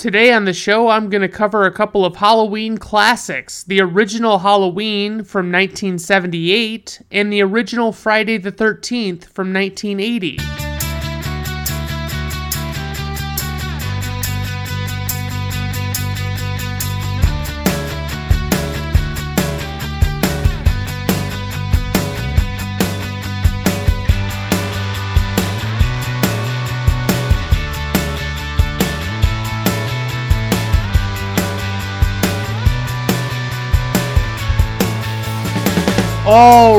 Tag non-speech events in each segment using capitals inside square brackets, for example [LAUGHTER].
Today on the show, I'm going to cover a couple of Halloween classics the original Halloween from 1978 and the original Friday the 13th from 1980.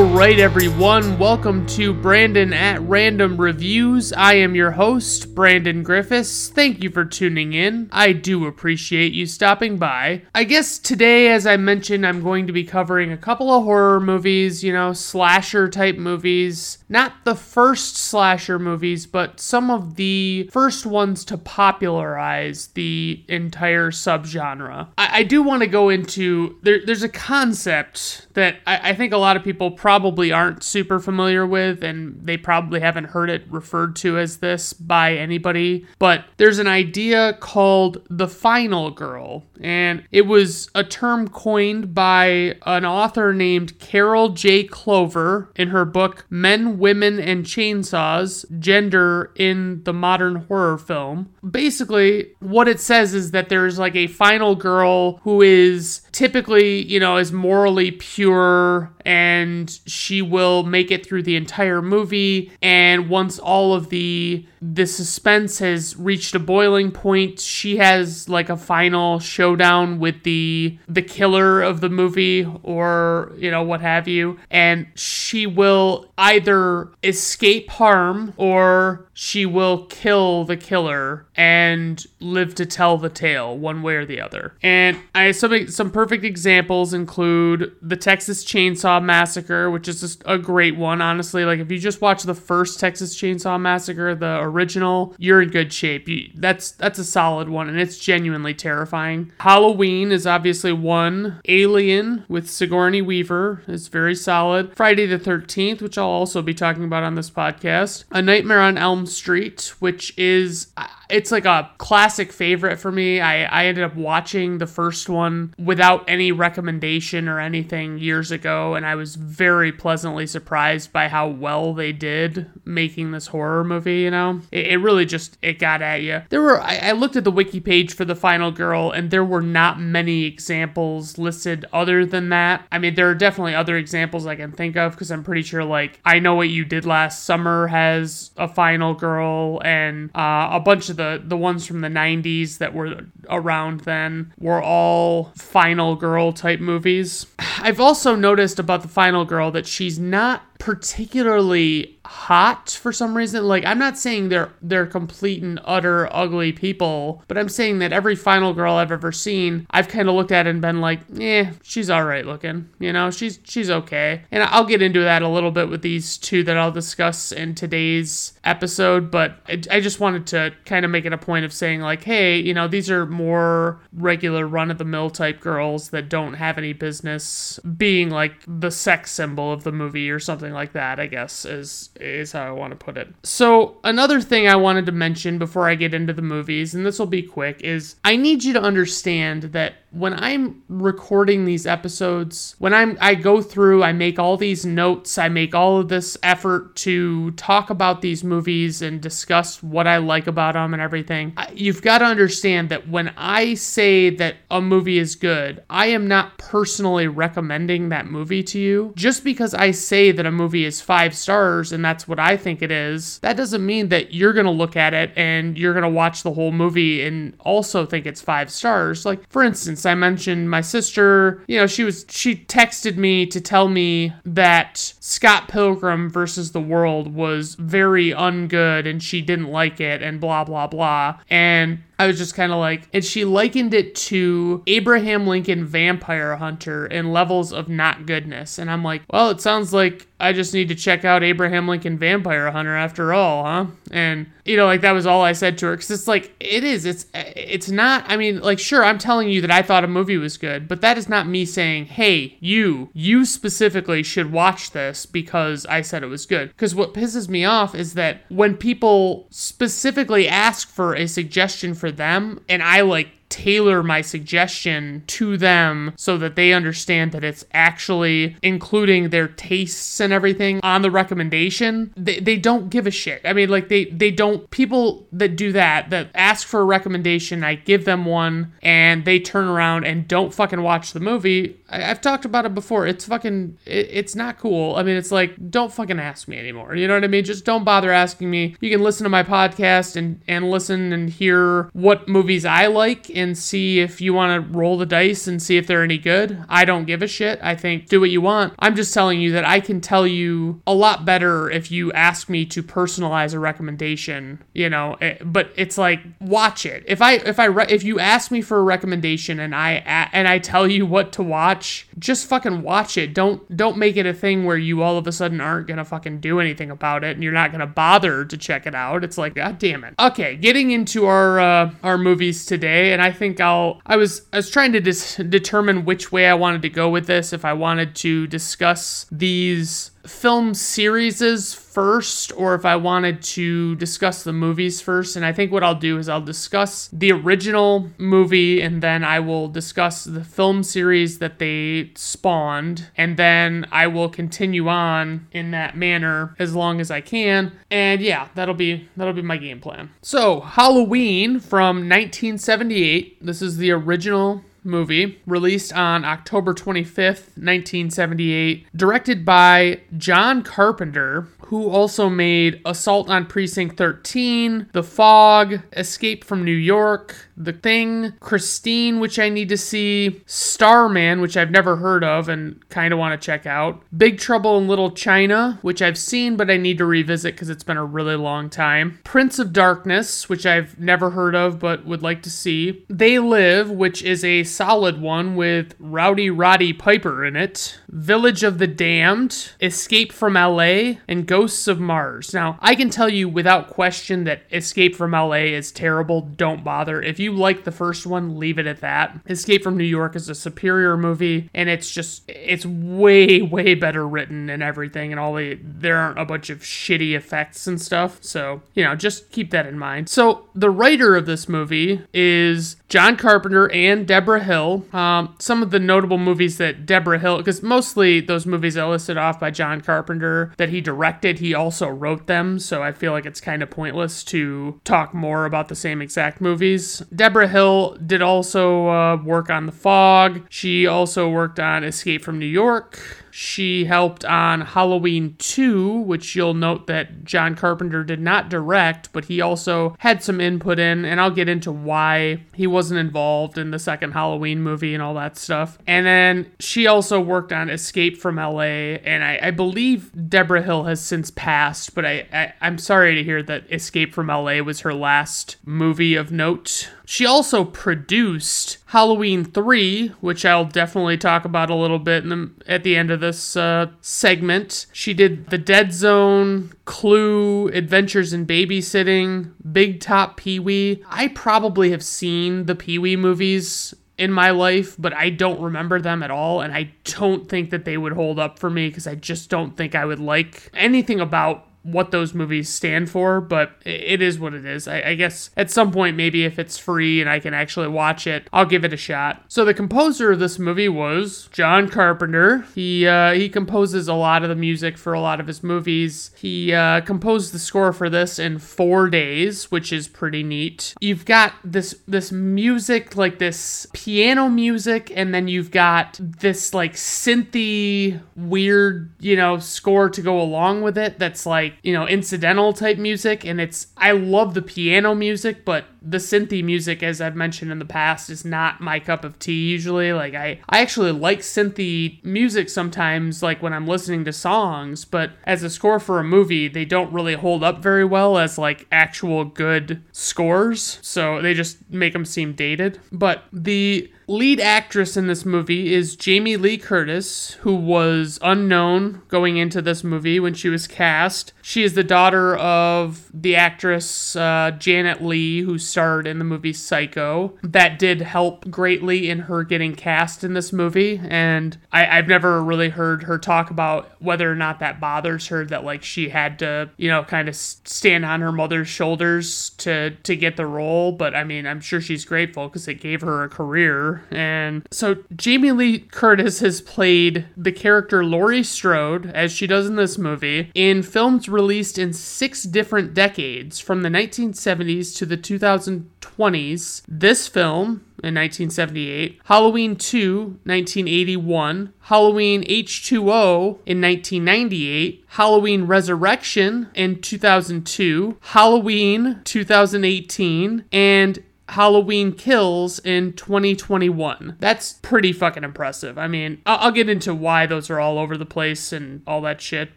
All right, everyone, welcome to Brandon at Random Reviews. I am your host, Brandon Griffiths. Thank you for tuning in. I do appreciate you stopping by. I guess today, as I mentioned, I'm going to be covering a couple of horror movies, you know, slasher type movies. Not the first slasher movies, but some of the first ones to popularize the entire subgenre. I, I do want to go into there, there's a concept that I, I think a lot of people probably aren't super familiar with, and they probably haven't heard it referred to as this by anybody. But there's an idea called the final girl, and it was a term coined by an author named Carol J. Clover in her book Men, Women, and Chainsaws Gender in the Modern Horror Film. Basically, what it says is that there's like a final girl who is typically, you know, is morally pure and she will make it through the entire movie. And once all of the the suspense has reached a boiling point she has like a final showdown with the the killer of the movie or you know what have you and she will either escape harm or she will kill the killer and live to tell the tale one way or the other. And I some some perfect examples include the Texas Chainsaw Massacre, which is just a great one honestly. Like if you just watch the first Texas Chainsaw Massacre, the original, you're in good shape. You, that's that's a solid one and it's genuinely terrifying. Halloween is obviously one. Alien with Sigourney Weaver is very solid. Friday the 13th, which I'll also be talking about on this podcast. A Nightmare on Elm Street, which is it's like a classic favorite for me. I, I ended up watching the first one without any recommendation or anything years ago, and I was very pleasantly surprised by how well they did making this horror movie, you know? It, it really just it got at you. There were I, I looked at the wiki page for the final girl, and there were not many examples listed other than that. I mean, there are definitely other examples I can think of because I'm pretty sure like I know what you did last summer has a final girl and uh, a bunch of the the the ones from the 90s that were around then were all final girl type movies. I've also noticed about the final girl that she's not particularly hot for some reason. Like I'm not saying they're they're complete and utter ugly people, but I'm saying that every final girl I've ever seen, I've kind of looked at and been like, "Yeah, she's all right looking." You know, she's she's okay. And I'll get into that a little bit with these two that I'll discuss in today's episode, but I, I just wanted to kind of make it a point of saying like, "Hey, you know, these are more regular run of the mill type girls that don't have any business being like the sex symbol of the movie or something something like that, I guess, is is how I want to put it. So, another thing I wanted to mention before I get into the movies, and this will be quick, is I need you to understand that when I'm recording these episodes, when I'm I go through, I make all these notes, I make all of this effort to talk about these movies and discuss what I like about them and everything. You've got to understand that when I say that a movie is good, I am not personally recommending that movie to you. Just because I say that a movie is 5 stars and that's what I think it is, that doesn't mean that you're going to look at it and you're going to watch the whole movie and also think it's 5 stars. Like for instance, I mentioned my sister, you know, she was she texted me to tell me that Scott Pilgrim versus the World was very ungood and she didn't like it and blah blah blah. And I was just kind of like, and she likened it to Abraham Lincoln Vampire Hunter in levels of not goodness. And I'm like, well, it sounds like I just need to check out Abraham Lincoln Vampire Hunter after all, huh? And you know, like that was all I said to her because it's like it is. It's it's not. I mean, like sure, I'm telling you that I thought a movie was good, but that is not me saying, hey, you, you specifically should watch this because I said it was good. Because what pisses me off is that when people specifically ask for a suggestion for them and I like tailor my suggestion to them so that they understand that it's actually including their tastes and everything on the recommendation. They, they don't give a shit. I mean like they they don't people that do that that ask for a recommendation i give them one and they turn around and don't fucking watch the movie I, have talked about it before it's fucking it, it's not cool i mean it's like don't fucking ask me anymore you know what i mean just don't bother asking me you can listen to my podcast and and listen and hear what movies i like and see if you want to roll the dice and see if they're any good. I don't give a shit. I think do what you want. I'm just telling you that I can tell you a lot better if you ask me to personalize a recommendation, you know, eh, but it's like watch it. If I if I re- if you ask me for a recommendation and I and I tell you what to watch, just fucking watch it. Don't don't make it a thing where you all of a sudden aren't to fucking do anything about it and you're not to bother to check it out. It's like god damn it. Okay, getting into our uh, our movies today and I think I'll I was I was trying to dis- determine which way I wanted to go with this if I wanted to discuss these film series first or if I wanted to discuss the movies first. And I think what I'll do is I'll discuss the original movie and then I will discuss the film series that they spawned. And then I will continue on in that manner as long as I can. And yeah, that'll be that'll be my game plan. So Halloween from 1978. This is the original movie, released on October 25th, 1978, directed by John Carpenter, who also made Assault on Precinct 13, The Fog, Escape from New York, The Thing, Christine, which I need to see, Starman, which I've never heard of and kind of want to check out, Big Trouble in Little China, which I've seen but I need to revisit because it's been a really long time, Prince of Darkness, which I've never heard of but would like to see, They Live, which is a solid one with Rowdy Roddy Piper in it, Village of the Damned, Escape from LA, and Ghosts of Mars. Now, I can tell you without question that Escape from LA is terrible. Don't bother. If you like the first one, leave it at that. Escape from New York is a superior movie, and it's just, it's way, way better written and everything, and all the, there aren't a bunch of shitty effects and stuff. So, you know, just keep that in mind. So, the writer of this movie is John Carpenter and Deborah Hill. Um, some of the notable movies that Deborah Hill, because mostly those movies are listed off by John Carpenter that he directed he also wrote them, so I feel like it's kind of pointless to talk more about the same exact movies. Debra Hill did also uh, work on The Fog. She also worked on Escape from New York. She helped on Halloween 2, which you'll note that John Carpenter did not direct, but he also had some input in, and I'll get into why he wasn't involved in the second Halloween movie and all that stuff. And then she also worked on Escape from LA, and I, I believe Deborah Hill has since passed, but I, I, I'm sorry to hear that Escape from LA was her last movie of note. She also produced Halloween 3, which I'll definitely talk about a little bit the, at the end of this uh, segment. She did The Dead Zone, Clue, Adventures in Babysitting, Big Top Pee Wee. I probably have seen the Pee Wee movies in my life, but I don't remember them at all. And I don't think that they would hold up for me because I just don't think I would like anything about what those movies stand for, but it is what it is. I, I, guess at some point, maybe if it's free and I can actually watch it, I'll give it a shot. So the composer of this movie was John Carpenter. He uh, he composes a lot of the music for a lot of his movies. He uh, composed the score for this in four days, which is pretty neat. You've got this this music like this piano music, and then you've got this like synthy weird you know score to go along with it. That's like like, you know, incidental type music. And it's, I love the piano music, but the synthy music, as I've mentioned in the past, is not my cup of tea usually. Like, I, I actually like synthy music sometimes, like when I'm listening to songs, but as a score for a movie, they don't really hold up very well as like actual good scores. So they just make them seem dated. But the lead actress in this movie is Jamie Lee Curtis, who was unknown going into this movie when she was cast. She is the daughter of the actress uh, Janet Leigh, who starred in the movie Psycho. That did help greatly in her getting cast in this movie, and I, I've never really heard her talk about whether or not that bothers her that like she had to, you know, kind of stand on her mother's shoulders to to get the role. But I mean, I'm sure she's grateful because it gave her a career. And so Jamie Lee Curtis has played the character Laurie Strode as she does in this movie in films released in six different decades from the 1970s to the 2020s. This film in 1978, Halloween 2, 1981, Halloween H2O in 1998, Halloween Resurrection in 2002, Halloween 2018, and Halloween Kills in 2021. That's pretty fucking impressive. I mean, I'll, get into why those are all over the place and all that shit,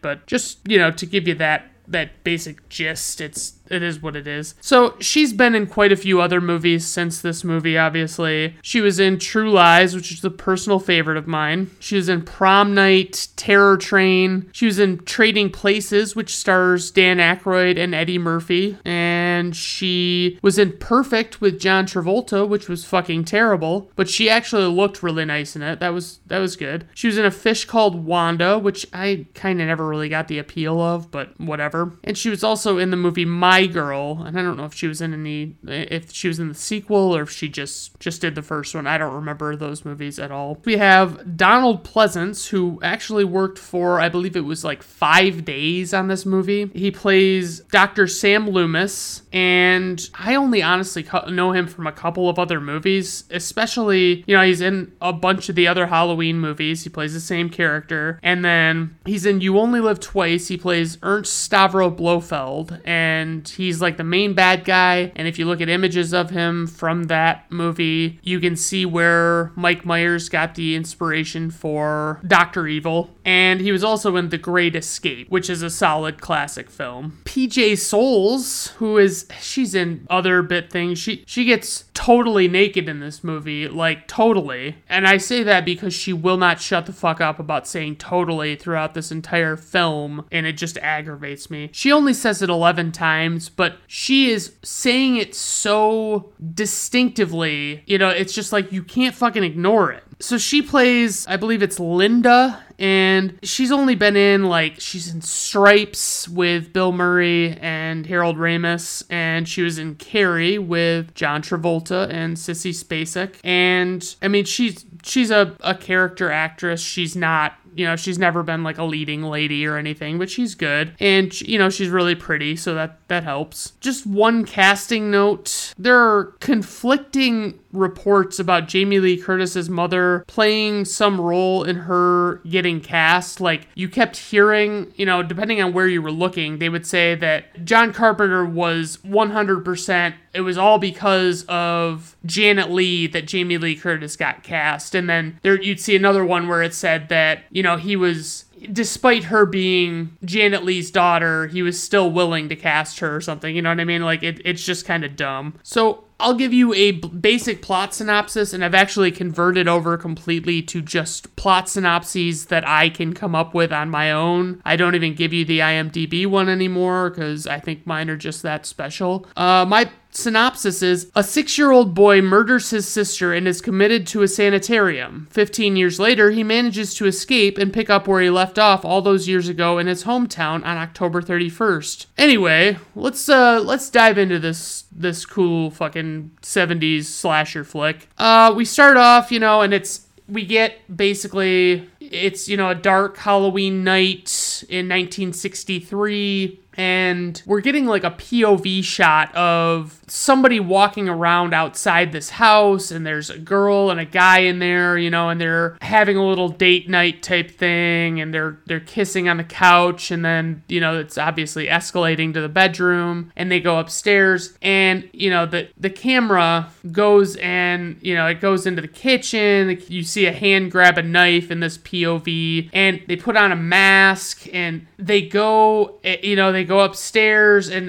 but just, you know, to give you that that basic gist, it's it is what it is. So she's been in quite a few other movies since this movie, obviously. She was in True Lies, which is a personal favorite of mine. She was in Prom Night, Terror Train. She was in Trading Places, which stars Dan Aykroyd and Eddie Murphy. And she was in Perfect with John Travolta, which was fucking terrible. But she actually looked really nice in it. That was that was good. She was in a fish called Wanda, which I kind of never really got the appeal of, but whatever. And she was also in the movie My Girl, and I don't know if she was in any, if she was in the sequel or if she just just did the first one. I don't remember those movies at all. We have Donald Pleasence, who actually worked for, I believe it was like five days on this movie. He plays Dr. Sam Loomis, and I only honestly know him from a couple of other movies, especially you know he's in a bunch of the other Halloween movies. He plays the same character, and then he's in You Only Live Twice. He plays Ernst Stavro Blofeld, and he's like the main bad guy. And if you look at images of him from that movie, you can see where Mike Myers got the inspiration for Dr. Evil. And he was also in The Great Escape, which is a solid classic film. PJ Soles, who is she's in other bit things. She she gets totally naked in this movie, like totally. And I say that because she will not shut the fuck up about saying totally throughout this entire film, and it just aggravates me. She only says it 11 times times, but she is saying it so distinctively. You know, it's just like you can't fucking ignore it. So she plays, I believe it's Linda, and she's only been in like she's in Stripes with Bill Murray and Harold Ramis, and she was in Carrie with John Travolta and Sissy Spacek. And I mean, she's she's a, a character actress. She's not you know, she's never been like a leading lady or anything, but she's good. And, you know, she's really pretty, so that, that helps. Just one casting note there are conflicting reports about Jamie Lee Curtis's mother playing some role in her getting cast. Like, you kept hearing, you know, depending on where you were looking, they would say that John Carpenter was 100%, it was all because of Janet Leigh that Jamie Lee Curtis got cast. And then there you'd see another one where it said that, you know, he was despite her being Janet Leigh's daughter, he was still willing to cast her or something. You know what I mean? Like it, it's just kind of dumb. So I'll give you a b- basic plot synopsis, and I've actually converted over completely to just plot synopses that I can come up with on my own. I don't even give you the IMDb one anymore because I think mine are just that special. Uh, my synopsis is a six year old boy murders his sister and is committed to a sanitarium. Fifteen years later, he manages to escape and pick up where he left off all those years ago in his hometown on October 31st. Anyway, let's uh let's dive into this this cool fucking 70s slasher flick. Uh we start off, you know, and it's we get basically it's you know a dark Halloween night in 1963 and we're getting like a POV shot of somebody walking around outside this house and there's a girl and a guy in there, you know, and they're having a little date night type thing and they're they're kissing on the couch and then, you know, it's obviously escalating to the bedroom and they go upstairs and, you know, the the camera goes and, you know, it goes into the kitchen, you see a hand grab a knife in this POV and they put on a mask and they go, eh, you know, they go upstairs and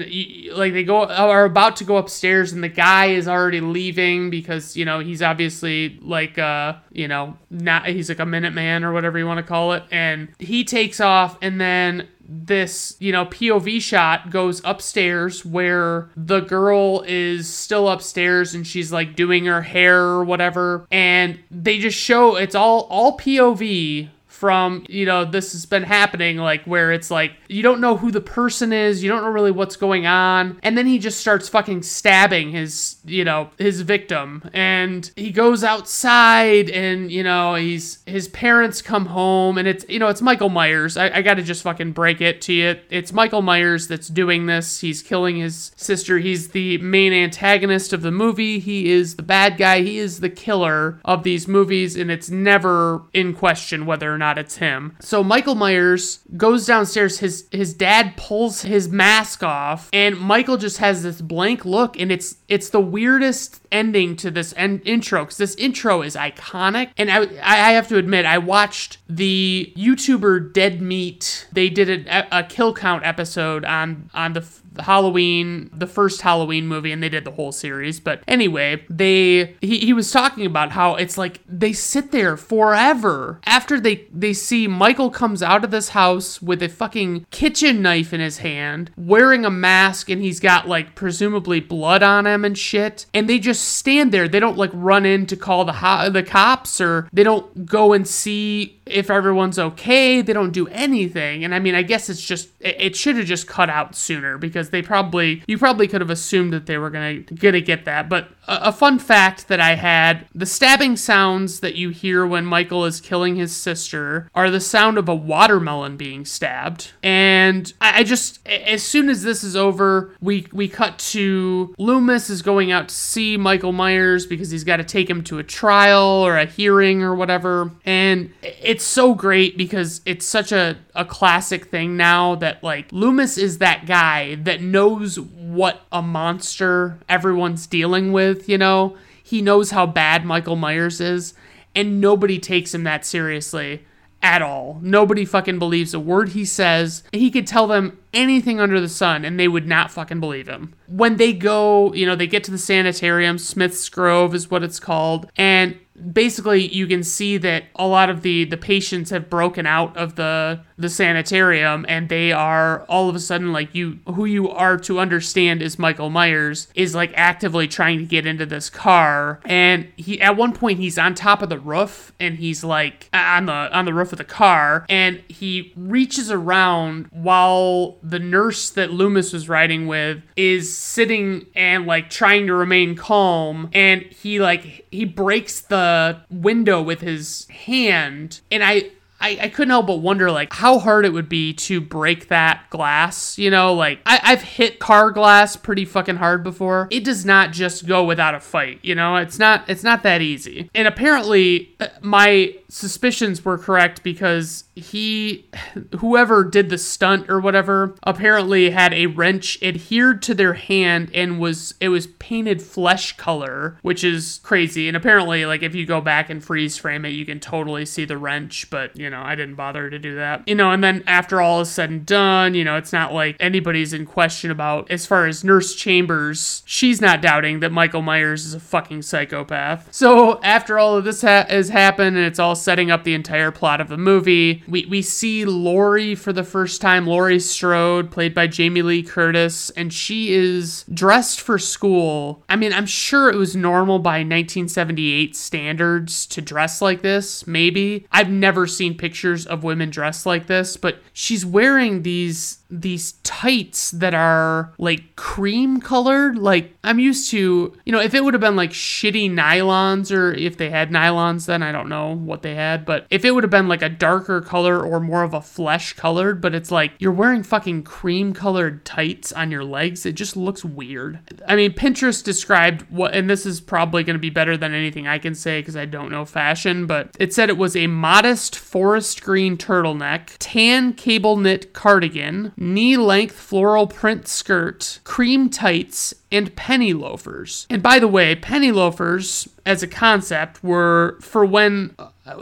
like they go are about to go upstairs and the guy is already leaving because you know he's obviously like uh you know not he's like a minute man or whatever you want to call it and he takes off and then this, you know, POV shot goes upstairs where the girl is still upstairs and she's like doing her hair or whatever. And they just show it's all all POV from you know this has been happening like where it's like you don't know who the person is you don't know really what's going on. And then he just starts fucking stabbing his you know his victim. And he goes outside and you know he's his parents come home and it's you know it's michael myers. I, I gotta just fucking break it to you. It's michael myers that's doing this. He's killing his sister. He's the main antagonist of the movie. He is the bad guy. He is the killer of these movies and it's never in question whether or not not it's him. So Michael Myers goes downstairs. His his dad pulls his mask off, and Michael just has this blank look, and it's it's the weirdest ending to this en- intro because this intro is iconic. And I I have to admit, I watched the YouTuber Dead Meat. They did a, a kill count episode on on the Halloween, the first Halloween movie, and they did the whole series. But anyway, they he, he was talking about how it's like they sit there forever after they they see Michael comes out of this house with a fucking kitchen knife in his hand, wearing a mask, and he's got like presumably blood on him and shit. And they just stand there. They don't like run in to call the ho- the cops or they don't go and see if everyone's okay. They don't do anything. And I mean, I guess it's just it, it should have just cut out sooner because they probably you probably could have assumed that they were gonna gonna get that. But a, a fun fact that I had: the stabbing sounds that you hear when Michael is killing his sister are the sound of a watermelon being stabbed. And I, I just as soon as this is over, we we cut to Loomis is going out to see Michael Myers because he's got to take him to a trial or a hearing or whatever. And it's so great because it's such a, a classic thing now that like Loomis is that guy that knows what a monster everyone's dealing with, you know? He knows how bad Michael Myers is, and nobody takes him that seriously at all. Nobody fucking believes a word he says. He could tell them anything under the sun and they would not fucking believe him. When they go, you know, they get to the sanitarium, Smith's Grove is what it's called, and basically you can see that a lot of the the patients have broken out of the the sanitarium and they are all of a sudden like you who you are to understand is Michael Myers is like actively trying to get into this car and he at one point he's on top of the roof and he's like on the on the roof of the car and he reaches around while the nurse that Loomis was riding with is sitting and like trying to remain calm and he like he breaks the window with his hand and I I, I couldn't help but wonder like how hard it would be to break that glass you know? Like I, i've hit car glass pretty fucking hard before. It does not just go without a fight you know? It's not it's not that easy. And apparently uh, my suspicions were correct because he [SIGHS] whoever did the stunt or whatever apparently had a wrench adhered to their hand and was it was painted flesh color which is crazy. And apparently like if you go back and freeze frame it you can totally see the wrench but you know i didn't bother to do that you know and then after all is said and done you know it's not like anybody's in question about as far as nurse chambers she's not doubting that michael myers is a fucking psychopath so after all of this ha- has happened and it's all setting up the entire plot of the movie. We, we see Laurie for the first time, Laurie Strode, played by Jamie Lee Curtis, and she is dressed for school. I mean, I'm sure it was normal by 1978 standards to dress like this, maybe. I've never seen pictures of women dressed like this, but she's wearing these these tights that are like cream colored. Like I'm used to, you know, if it would have been like shitty nylons or if they had nylons, then I don't know what they had. But if it would have been like a darker color or more of a flesh colored, but it's like you're wearing fucking cream colored tights on your legs, it just looks weird. I mean, Pinterest described what, and this is probably going to be better than anything I can say because I don't know fashion, but it said it was a modest forest green turtleneck, tan cable knit cardigan knee length floral print skirt, cream tights, and penny loafers. And by the way, penny loafers as a concept were for when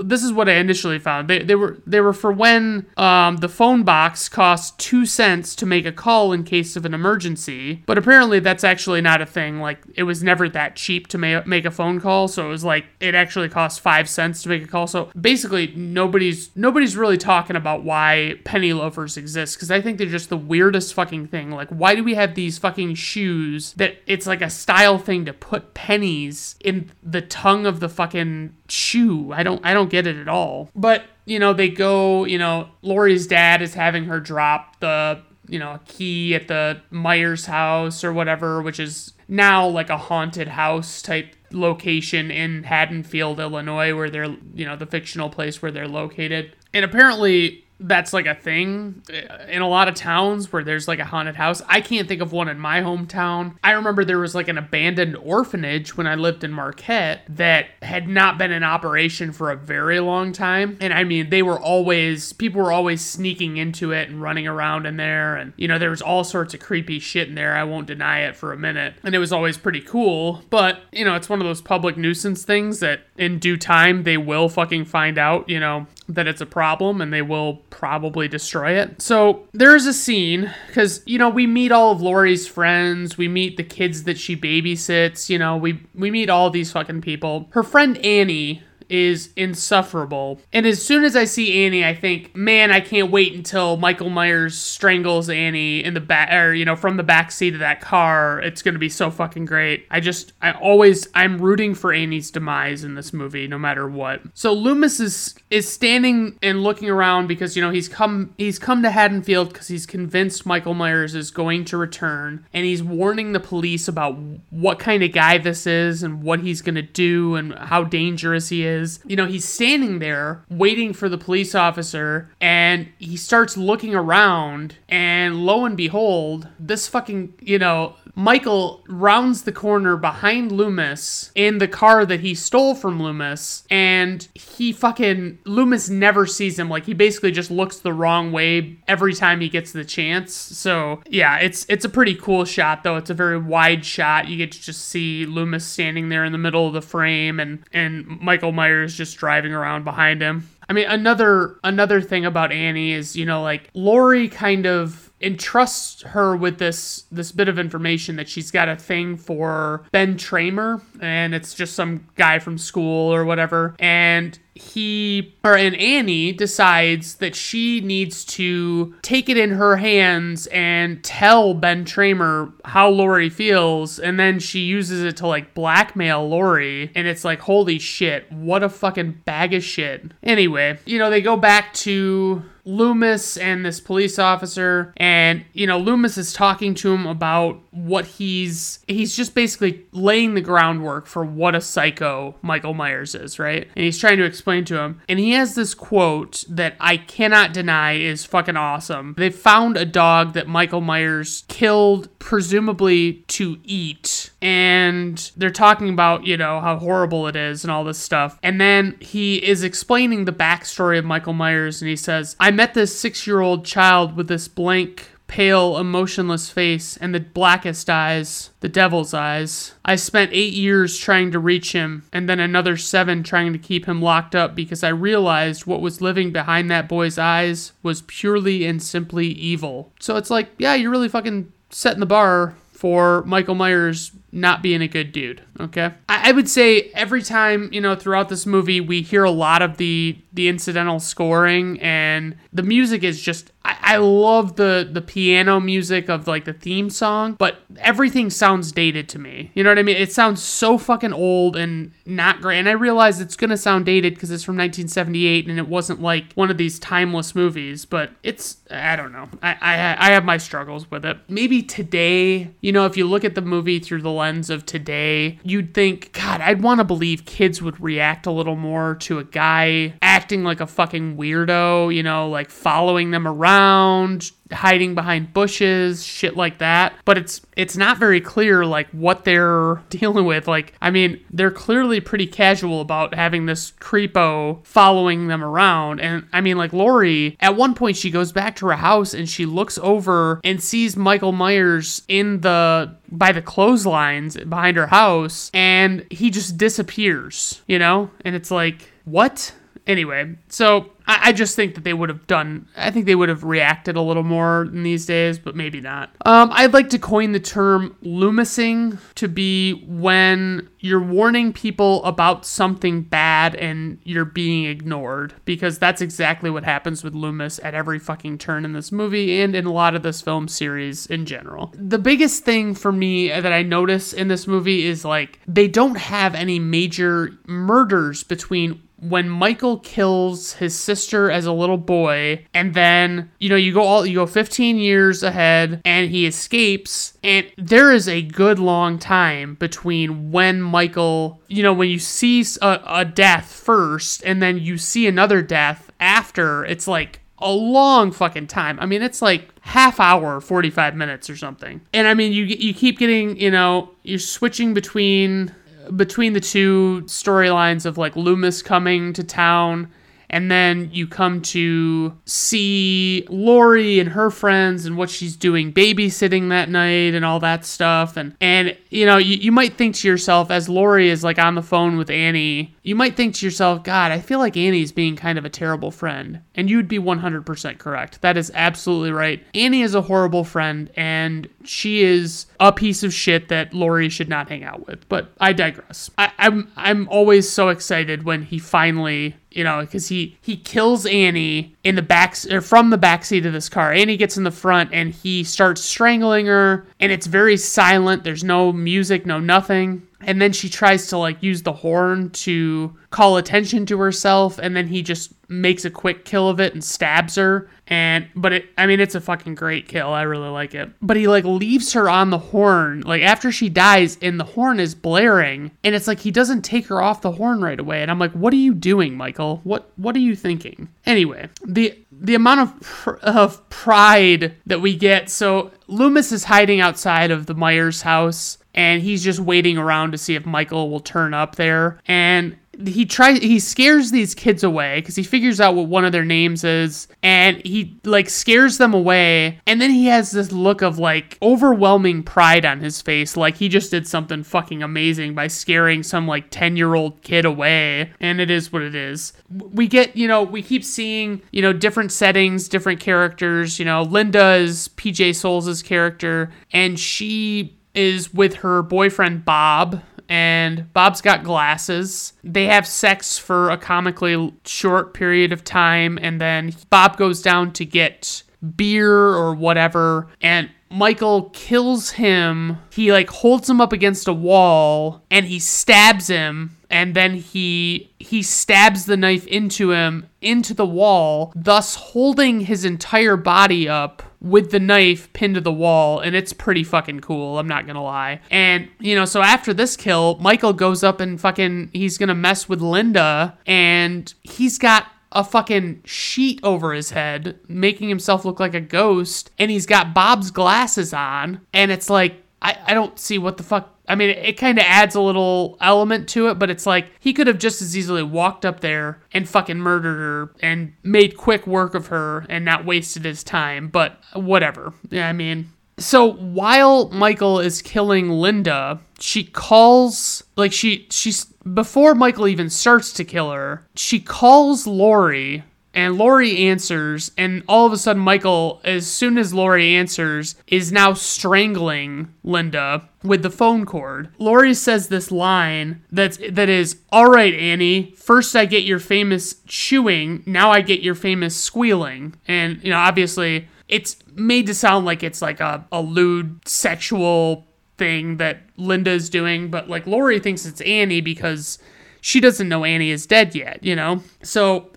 this is what I initially found. They, they were they were for when um, the phone box cost two cents to make a call in case of an emergency. But apparently that's actually not a thing. Like it was never that cheap to ma- make a phone call. So it was like it actually cost five cents to make a call. So basically nobody's nobody's really talking about why penny loafers exist because I think they're just the weirdest fucking thing. Like why do we have these fucking shoes that it's like a style thing to put pennies in the tongue of the fucking shoe? I don't I don't get it at all. But you know they go. You know Laurie's dad is having her drop the you know, key at the Myers house or whatever, which is now like a haunted house type location in Haddonfield, Illinois, where they're, you know, the fictional place where they're located. And apparently, that's like a thing uh, in a lot of towns where there's like a haunted house. I can't think of one in my hometown. I remember there was like an abandoned orphanage when I lived in Marquette that had not been in operation for a very long time. And I mean, they were always, people were always sneaking into it and running around in there. And, you know, there was all sorts of creepy shit in there. I won't deny it for a minute. And it was always pretty cool. But, you know, it's one of those public nuisance things that in due time they will fucking find out, you know, that it's a problem and they will probably destroy it. So there's a scene because you know we meet all of Laurie's friends, we meet the kids that she babysits, you know we we meet all these fucking people. Her friend Annie is insufferable. And as soon as I see Annie, I think, man, I can't wait until Michael Myers strangles Annie in the back, or you know, from the back seat of that car. It's gonna be so fucking great. I just, I always, I'm rooting for Annie's demise in this movie, no matter what. So Loomis is is standing and looking around because you know he's come, he's come to Haddonfield because he's convinced Michael Myers is going to return, and he's warning the police about what kind of guy this is and what he's gonna do and how dangerous he is is, you know, he's standing there waiting for the police officer and he starts looking around and lo and behold, this fucking, you know, Michael rounds the corner behind Loomis in the car that he stole from Loomis, and he fucking Loomis never sees him. Like he basically just looks the wrong way every time he gets the chance. So yeah, it's it's a pretty cool shot though. It's a very wide shot. You get to just see Loomis standing there in the middle of the frame, and and Michael Myers just driving around behind him. I mean, another another thing about Annie is, you know, like Laurie kind of entrusts her with this this bit of information that she's got a thing for Ben Tramer and it's just some guy from school or whatever. And he or and Annie decides that she needs to take it in her hands and tell Ben Tramer how Laurie feels and then she uses it to like blackmail Laurie and it's like holy shit what a fucking bag of shit. Anyway you know they go back to Loomis and this police officer and you know Loomis is talking to him about what he's he's just basically laying the groundwork for what a psycho Michael Myers is, right? And he's trying to explain to him. And he has this quote that I cannot deny is fucking awesome. They found a dog that Michael Myers killed presumably to eat and they're talking about, you know, how horrible it is and all this stuff. And then he is explaining the backstory of Michael Myers and he says, I met this six year old child with this blank, pale, emotionless face and the blackest eyes, the devil's eyes. I spent eight years trying to reach him, and then another seven trying to keep him locked up because I realized what was living behind that boy's eyes was purely and simply evil. So it's like, yeah, you're really fucking setting the bar for Michael Myers not being a good dude. Okay. I, I, would say every time, you know, throughout this movie, we hear a lot of the the incidental scoring and the music is just I, I love the the piano music of like the theme song, but everything sounds dated to me. You know what I mean? It sounds so fucking old and not great. And I realize it's gonna sound dated because it's from 1978 and it wasn't like one of these timeless movies, but it's I don't know. I, I I have my struggles with it. Maybe today, you know, if you look at the movie through the lens of today, you'd think, God, I'd want to believe kids would react a little more to a guy acting like a fucking weirdo, you know, like following them around, hiding behind bushes, shit like that. But it's it's not very clear like what they're [LAUGHS] dealing with. Like, I mean, they're clearly pretty casual about having this creepo following them around. And I mean, like Laurie, at one point she goes back to her house and she looks over and sees Michael Myers in the by the clotheslines behind her house and he just disappears, you know? And it's like, what? Anyway, so I, I just think that they would have done. I think they would have reacted a little more in these days, but maybe not. Um, I'd like to coin the term loomising to be when you're warning people about something bad and you're being ignored because that's exactly what happens with Loomis at every fucking turn in this movie and in a lot of this film series in general. The biggest thing for me that I notice in this movie is like they don't have any major murders between when Michael kills his sister as a little boy, and then you know you go all you go 15 years ahead, and he escapes, and there is a good long time between when Michael, you know, when you see a, a death first, and then you see another death after. It's like a long fucking time. I mean, it's like half hour, 45 minutes or something. And I mean, you you keep getting, you know, you're switching between between the two storylines of like Loomis coming to town and then you come to see Laurie and her friends and what she's doing babysitting that night and all that stuff. And and you know you, you might think to yourself as Laurie is like on the phone with Annie you might think to yourself god I feel like Annie's being kind of a terrible friend. And you'd be 100% correct. That is absolutely right. Annie is a horrible friend and she is a piece of shit that Laurie should not hang out with. But I digress. I, I'm I'm always so excited when he finally you know, because he he kills Annie in the back or from the back seat of this car. Annie gets in the front and he starts strangling her, and it's very silent. There's no music, no nothing. And then she tries to like use the horn to call attention to herself, and then he just makes a quick kill of it and stabs her and but it i mean it's a fucking great kill i really like it but he like leaves her on the horn like after she dies and the horn is blaring and it's like he doesn't take her off the horn right away and i'm like what are you doing michael what what are you thinking anyway the the amount of pr- of pride that we get. So loomis is hiding outside of the myers house and he's just waiting around to see if michael will turn up there. And he tries he scares these kids away because he figures out what one of their names is and he like scares them away and then he has this look of like overwhelming pride on his face like he just did something fucking amazing by scaring some like 10 year old kid away and it is what it is. We get you know we keep seeing you know different settings different characters you know linda is pj soles' character and she is with her boyfriend bob and Bob's got glasses. They have sex for a comically short period of time, and then Bob goes down to get beer or whatever, and Michael kills him. He like holds him up against a wall and he stabs him and then he he stabs the knife into him into the wall, thus holding his entire body up with the knife pinned to the wall, and it's pretty fucking cool. I'm not gonna lie. And you know, so after this kill, Michael goes up and fucking he's gonna mess with Linda, and he's got a fucking sheet over his head, making himself look like a ghost, and he's got Bob's glasses on, and it's like I, I don't see what the fuck I mean, it, kind of adds a little element to it, but it's like he could have just as easily walked up there and fucking murdered her and made quick work of her and not wasted his time, but whatever. Yeah, I mean, so while Michael is killing Linda, she calls like she she's before Michael even starts to kill her, she calls Laurie and Laurie answers, and all of a sudden, Michael, as soon as Laurie answers, is now strangling Linda with the phone cord. Laurie says this line that's that is, "All right, Annie. First I get your famous chewing, now I get your famous squealing." And you know, obviously, it's made to sound like it's like a, a lewd sexual thing that Linda's doing, but like Laurie thinks it's Annie because she doesn't know Annie is dead yet, you know? So,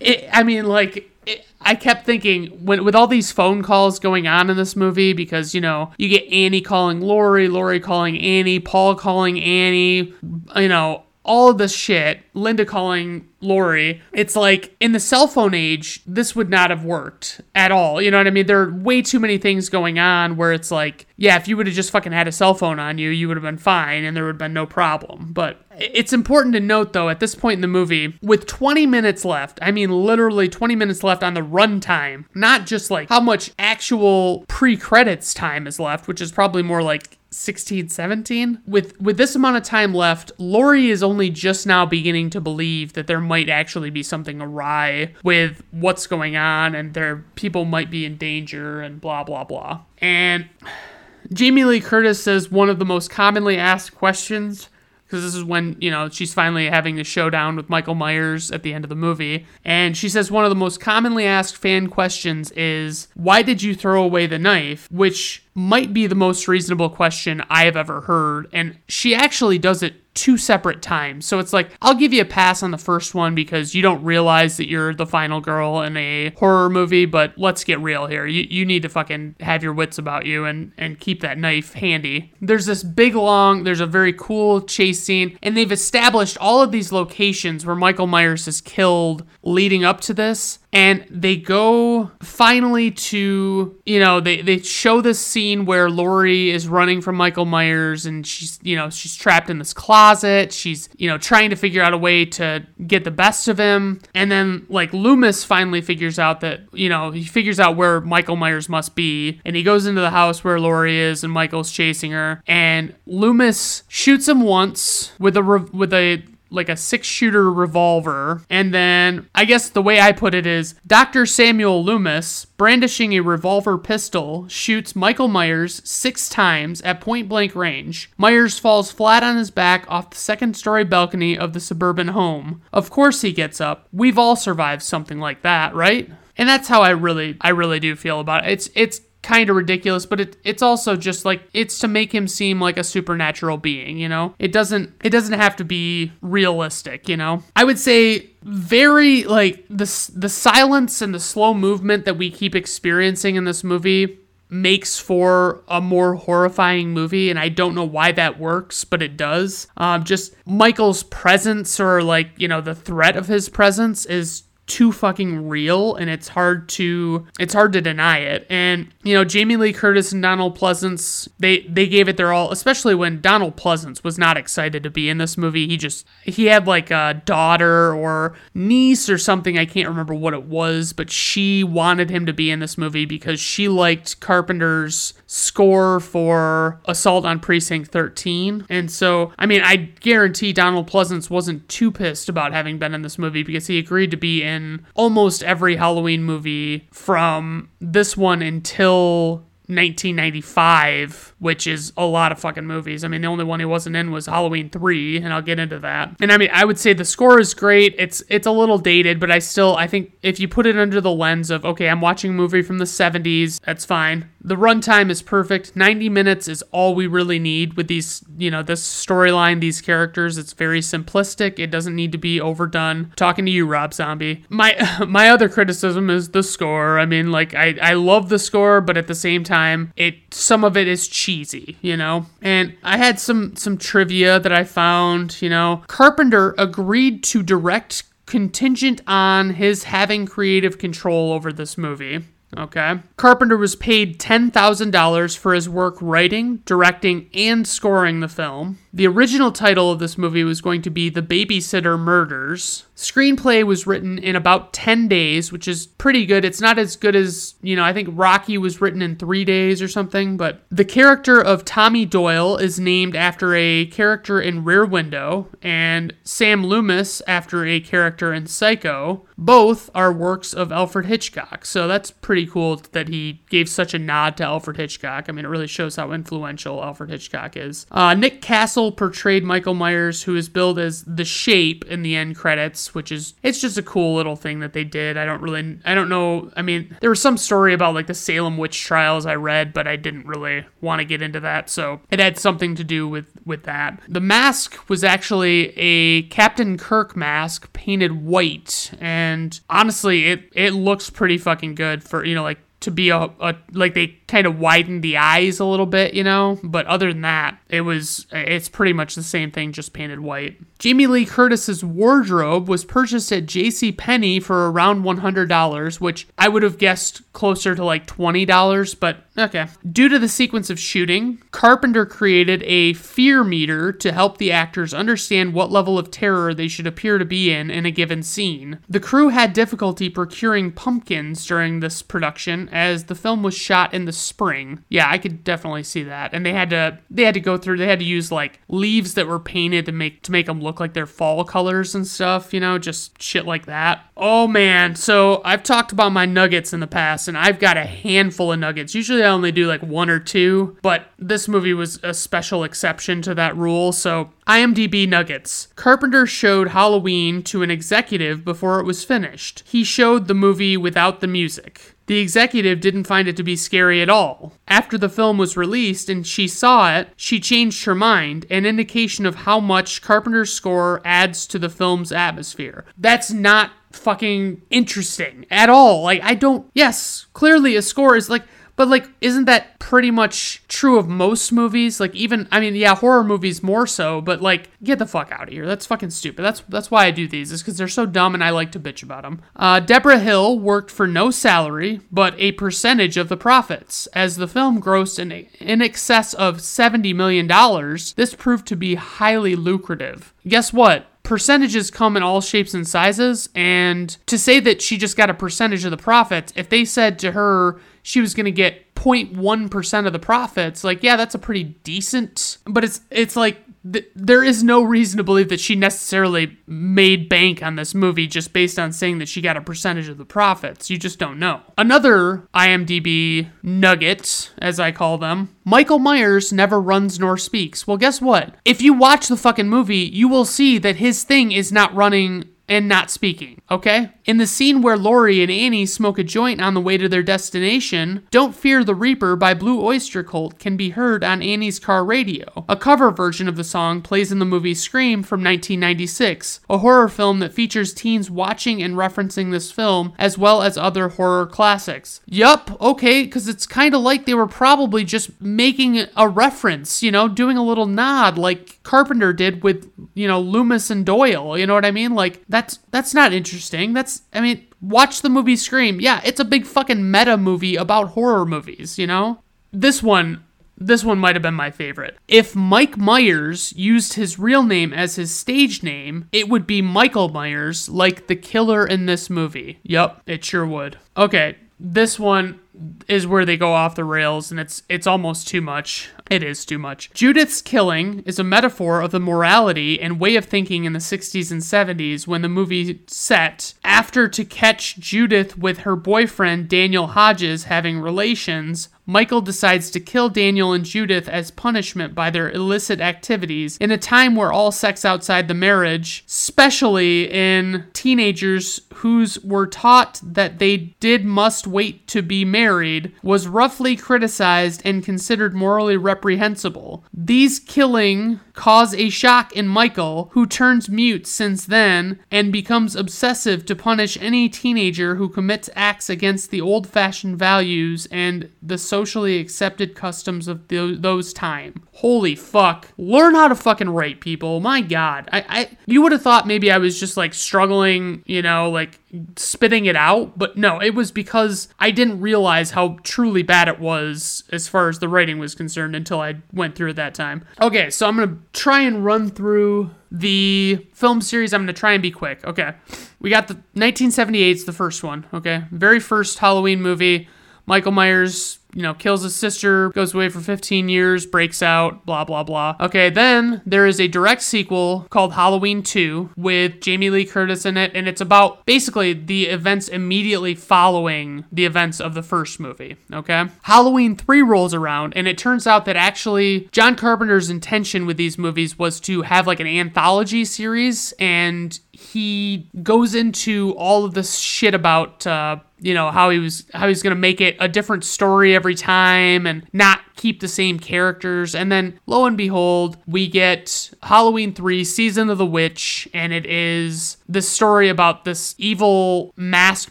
it, I mean, like, it, I kept thinking when, with all these phone calls going on in this movie, because, you know, you get Annie calling Laurie, Laurie calling Annie, Paul calling Annie, you know, all of this shit, Linda calling Laurie, it's like in the cell phone age, this would not have worked at all. You know what I mean? There are way too many things going on where it's like, yeah, if you would have just fucking had a cell phone on you, you would have been fine and there would have been no problem. But it's important to note, though, at this point in the movie, with 20 minutes left, I mean literally 20 minutes left on the runtime, not just like how much actual pre credits time is left, which is probably more like 16 17 with with this amount of time left Laurie is only just now beginning to believe that there might actually be something awry with what's going on and their people might be in danger and blah blah blah. And [SIGHS] Jamie Lee Curtis says one of the most commonly asked questions because this is when you know she's finally having a showdown with Michael Myers at the end of the movie. And she says one of the most commonly asked fan questions is why did you throw away the knife? Which might be the most reasonable question I have ever heard. And she actually does it two separate times. So it's like, I'll give you a pass on the first one because you don't realize that you're the final girl in a horror movie, but let's get real here. You, you need to fucking have your wits about you and, and keep that knife handy. There's this big long, there's a very cool chase scene, and they've established all of these locations where Michael Myers is killed leading up to this and they go finally to you know they, they show this scene where Laurie is running from Michael Myers and she's you know she's trapped in this closet. She's you know trying to figure out a way to get the best of him. And then like Loomis finally figures out that you know he figures out where Michael Myers must be. And he goes into the house where Laurie is and Michael's chasing her. And Loomis shoots him once with a with a like a six shooter revolver. And then I guess the way I put it is Dr. Samuel Loomis, brandishing a revolver pistol, shoots Michael Myers six times at point blank range. Myers falls flat on his back off the second story balcony of the suburban home. Of course he gets up. We've all survived something like that, right? And that's how I really I really do feel about it. It's it's kind of ridiculous, but it, it's also just like it's to make him seem like a supernatural being, you know? It doesn't it doesn't have to be realistic, you know? I would say very like the the silence and the slow movement that we keep experiencing in this movie makes for a more horrifying movie and i don't know why that works but it does um, just michael's presence or like you know the threat of his presence is too fucking real and it's hard to it's hard to deny it. And you know, Jamie Lee Curtis and Donald Pleasence, they they gave it their all, especially when Donald Pleasence was not excited to be in this movie. He just he had like a daughter or niece or something, I can't remember what it was, but she wanted him to be in this movie because she liked Carpenter's score for Assault on Precinct 13. And so, I mean, I guarantee Donald Pleasence wasn't too pissed about having been in this movie because he agreed to be in almost every Halloween movie from this one until 1995, which is a lot of fucking movies. I mean, the only one he wasn't in was Halloween 3, and I'll get into that. And I mean, I would say the score is great. It's it's a little dated, but I still I think if you put it under the lens of okay, I'm watching a movie from the 70s, that's fine. The runtime is perfect. 90 minutes is all we really need with these, you know, this storyline, these characters. It's very simplistic. It doesn't need to be overdone. Talking to you, Rob Zombie. My [LAUGHS] my other criticism is the score. I mean, like I I love the score, but at the same time, it some of it is cheesy, you know. And I had some some trivia that I found, you know. Carpenter agreed to direct contingent on his having creative control over this movie. Okay. Carpenter was paid $10,000 for his work writing, directing, and scoring the film. The original title of this movie was going to be The Babysitter Murders. Screenplay was written in about 10 days, which is pretty good. It's not as good as, you know, I think Rocky was written in three days or something, but the character of Tommy Doyle is named after a character in Rear Window, and Sam Loomis after a character in Psycho. Both are works of Alfred Hitchcock, so that's pretty cool that he gave such a nod to Alfred Hitchcock. I mean, it really shows how influential Alfred Hitchcock is. Uh, Nick Castle portrayed Michael Myers, who is billed as the Shape in the end credits, which is it's just a cool little thing that they did. I don't really, I don't know. I mean, there was some story about like the Salem witch trials I read, but I didn't really want to get into that, so it had something to do with with that. The mask was actually a Captain Kirk mask painted white, and honestly, it it looks pretty fucking good for you know like to be a, a like they kind of widened the eyes a little bit, you know. But other than that, it was it's pretty much the same thing, just painted white. Jamie Lee Curtis's wardrobe was purchased at J.C. Penney for around one hundred dollars, which I would have guessed closer to like twenty dollars, but okay. Due to the sequence of shooting, Carpenter created a fear meter to help the actors understand what level of terror they should appear to be in in a given scene. The crew had difficulty procuring pumpkins during this production, as the film was shot in the spring. Yeah, I could definitely see that. And they had to they had to go through they had to use like leaves that were painted to make to make them look like their fall colors and stuff, you know, just shit like that. Oh man, so I've talked about my nuggets in the past and I've got a handful of nuggets. Usually I only do like one or two, but this movie was a special exception to that rule. So IMDb nuggets. Carpenter showed Halloween to an executive before it was finished. He showed the movie without the music. The executive didn't find it to be scary at all. After the film was released and she saw it, she changed her mind, an indication of how much Carpenter's score adds to the film's atmosphere. That's not fucking interesting at all. Like, I don't. Yes, clearly a score is like but like, isn't that pretty much true of most movies? Like, even I mean, yeah, horror movies more so. But like, get the fuck out of here. That's fucking stupid. That's that's why I do these is because they're so dumb and I like to bitch about them. Uh, Debra Hill worked for no salary but a percentage of the profits. As the film grossed in in excess of seventy million dollars, this proved to be highly lucrative. Guess what? percentages come in all shapes and sizes. And to say that she just got a percentage of the profits, if they said to her she was going to get 0.1% of the profits, like, yeah, that's a pretty decent, but it's, it's like, th- there is no reason to believe that she necessarily made bank on this movie just based on saying that she got a percentage of the profits. You just don't know. Another IMDb nugget, as I call them, Michael Myers never runs nor speaks. Well, guess what? If you watch the fucking movie, you will see that his thing is not running and not speaking, okay? In the scene where Laurie and Annie smoke a joint on the way to their destination, Don't Fear the Reaper by Blue Oyster Cult can be heard on Annie's car radio. A cover version of the song plays in the movie Scream from 1996, a horror film that features teens watching and referencing this film, as well as other horror classics. Yup, okay, because it's kind of like they were probably just making a reference, you know, doing a little nod like Carpenter did with, you know, Loomis and Doyle, you know what I mean? Like, that's that's not interesting. That's I mean, watch the movie Scream. Yeah, it's a big fucking meta movie about horror movies, you know? This one this one might have been my favorite. If Mike Myers used his real name as his stage name, it would be Michael Myers, like the killer in this movie. Yup, it sure would. Okay, this one is where they go off the rails and it's it's almost too much. It is too much. Judith's killing is a metaphor of the morality and way of thinking in the 60s and 70s when the movie set after to catch Judith with her boyfriend Daniel Hodges having relations, Michael decides to kill Daniel and Judith as punishment by their illicit activities in a time where all sex outside the marriage, especially in teenagers whose were taught that they did must wait to be married, was roughly criticized and considered morally reprehensible. These killing cause a shock in Michael, who turns mute since then and becomes obsessive to punish any teenager who commits acts against the old-fashioned values and the socially accepted customs of th- those time. Holy fuck. Learn how to fucking write, people. My god. I, I you would have thought maybe I was just like struggling, you know, like spitting it out, but no, it was because I didn't realize how truly bad it was as far as the writing was concerned until I went through it that time. Okay, so I'm to try and run through the film series. I'm to try and be quick. Okay. We got the 1978 is the first one, okay? Very first Halloween movie. Michael Myers you know, kills his sister, goes away for 15 years, breaks out, blah, blah, blah. Okay, then there is a direct sequel called Halloween 2 with Jamie Lee Curtis in it, and it's about basically the events immediately following the events of the first movie. Okay? Halloween 3 rolls around, and it turns out that actually John Carpenter's intention with these movies was to have like an anthology series, and he goes into all of this shit about uh, you know how he was how he's to make it a different story every time and not keep the same characters and then lo and behold we get Halloween 3 Season of the Witch and it is the story about this evil mask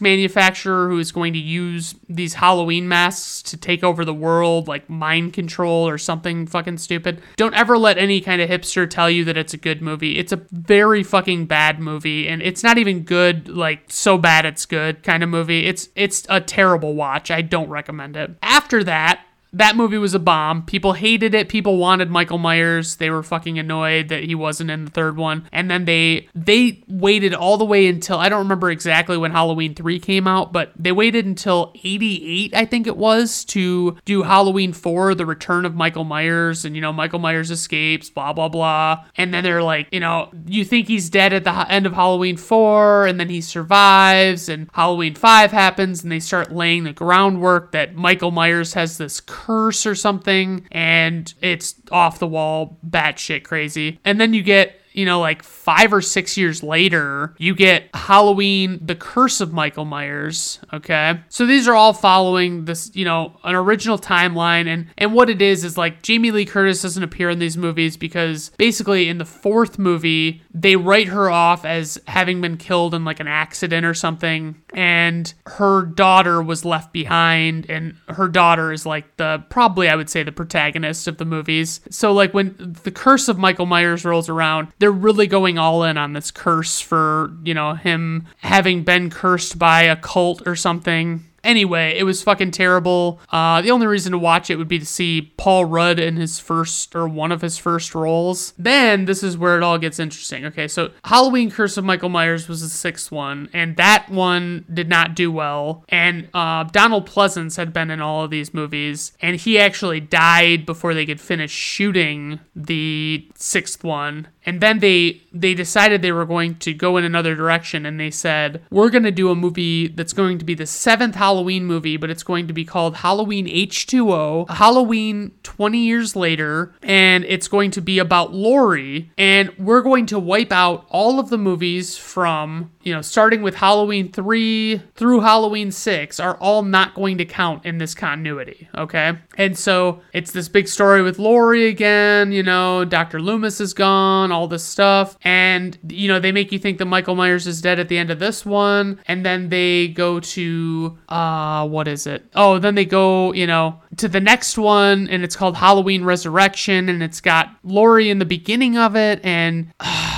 manufacturer who is going to use these Halloween masks to take over the world like mind control or something fucking stupid. Don't ever let any kind of hipster tell you that it's a good movie. It's a very fucking bad movie and it's not even good like so bad it's good kind of movie. It's it's a terrible watch. I don't recommend it. After that, that movie was a bomb. People hated it. People wanted Michael Myers. They were fucking annoyed that he wasn't in the third one. And then they they waited all the way until I don't remember exactly when Halloween 3 came out, but they waited until 88, I think it was, to do Halloween 4, The Return of Michael Myers and you know Michael Myers escapes, blah blah blah. And then they're like, you know, you think he's dead at the end of Halloween 4 and then he survives and Halloween 5 happens and they start laying the groundwork that Michael Myers has this curse or something and it's off the wall, batshit crazy. And then you get you know, like five or six years later, you get Halloween, The Curse of Michael Myers. Okay. So these are all following this, you know, an original timeline. And, and what it is, is like Jamie Lee Curtis doesn't appear in these movies because basically in the fourth movie, they write her off as having been killed in like an accident or something. And her daughter was left behind. And her daughter is like the, probably I would say the protagonist of the movies. So like when The Curse of Michael Myers rolls around, they're really going all in on this curse for, you know, him having been cursed by a cult or something. Anyway, it was fucking terrible. Uh, the only reason to watch it would be to see Paul Rudd in his first or one of his first roles. Then this is where it all gets interesting. Okay, so Halloween Curse of Michael Myers was the sixth one, and that one did not do well. And uh, Donald Pleasence had been in all of these movies, and he actually died before they could finish shooting the sixth one and then they they decided they were going to go in another direction and they said we're going to do a movie that's going to be the seventh halloween movie but it's going to be called halloween h2o halloween 20 years later and it's going to be about laurie and we're going to wipe out all of the movies from you know starting with halloween 3 through halloween 6 are all not going to count in this continuity okay? And so it's this big story with laurie again you know dr loomis is gone all this stuff. And, you know, they make you think that Michael Myers is dead at the end of this one. And then they go to, uh, what is it? Oh, then they go, you know, to the next one and it's called Halloween Resurrection and it's got Laurie in the beginning of it. And, [SIGHS] uh,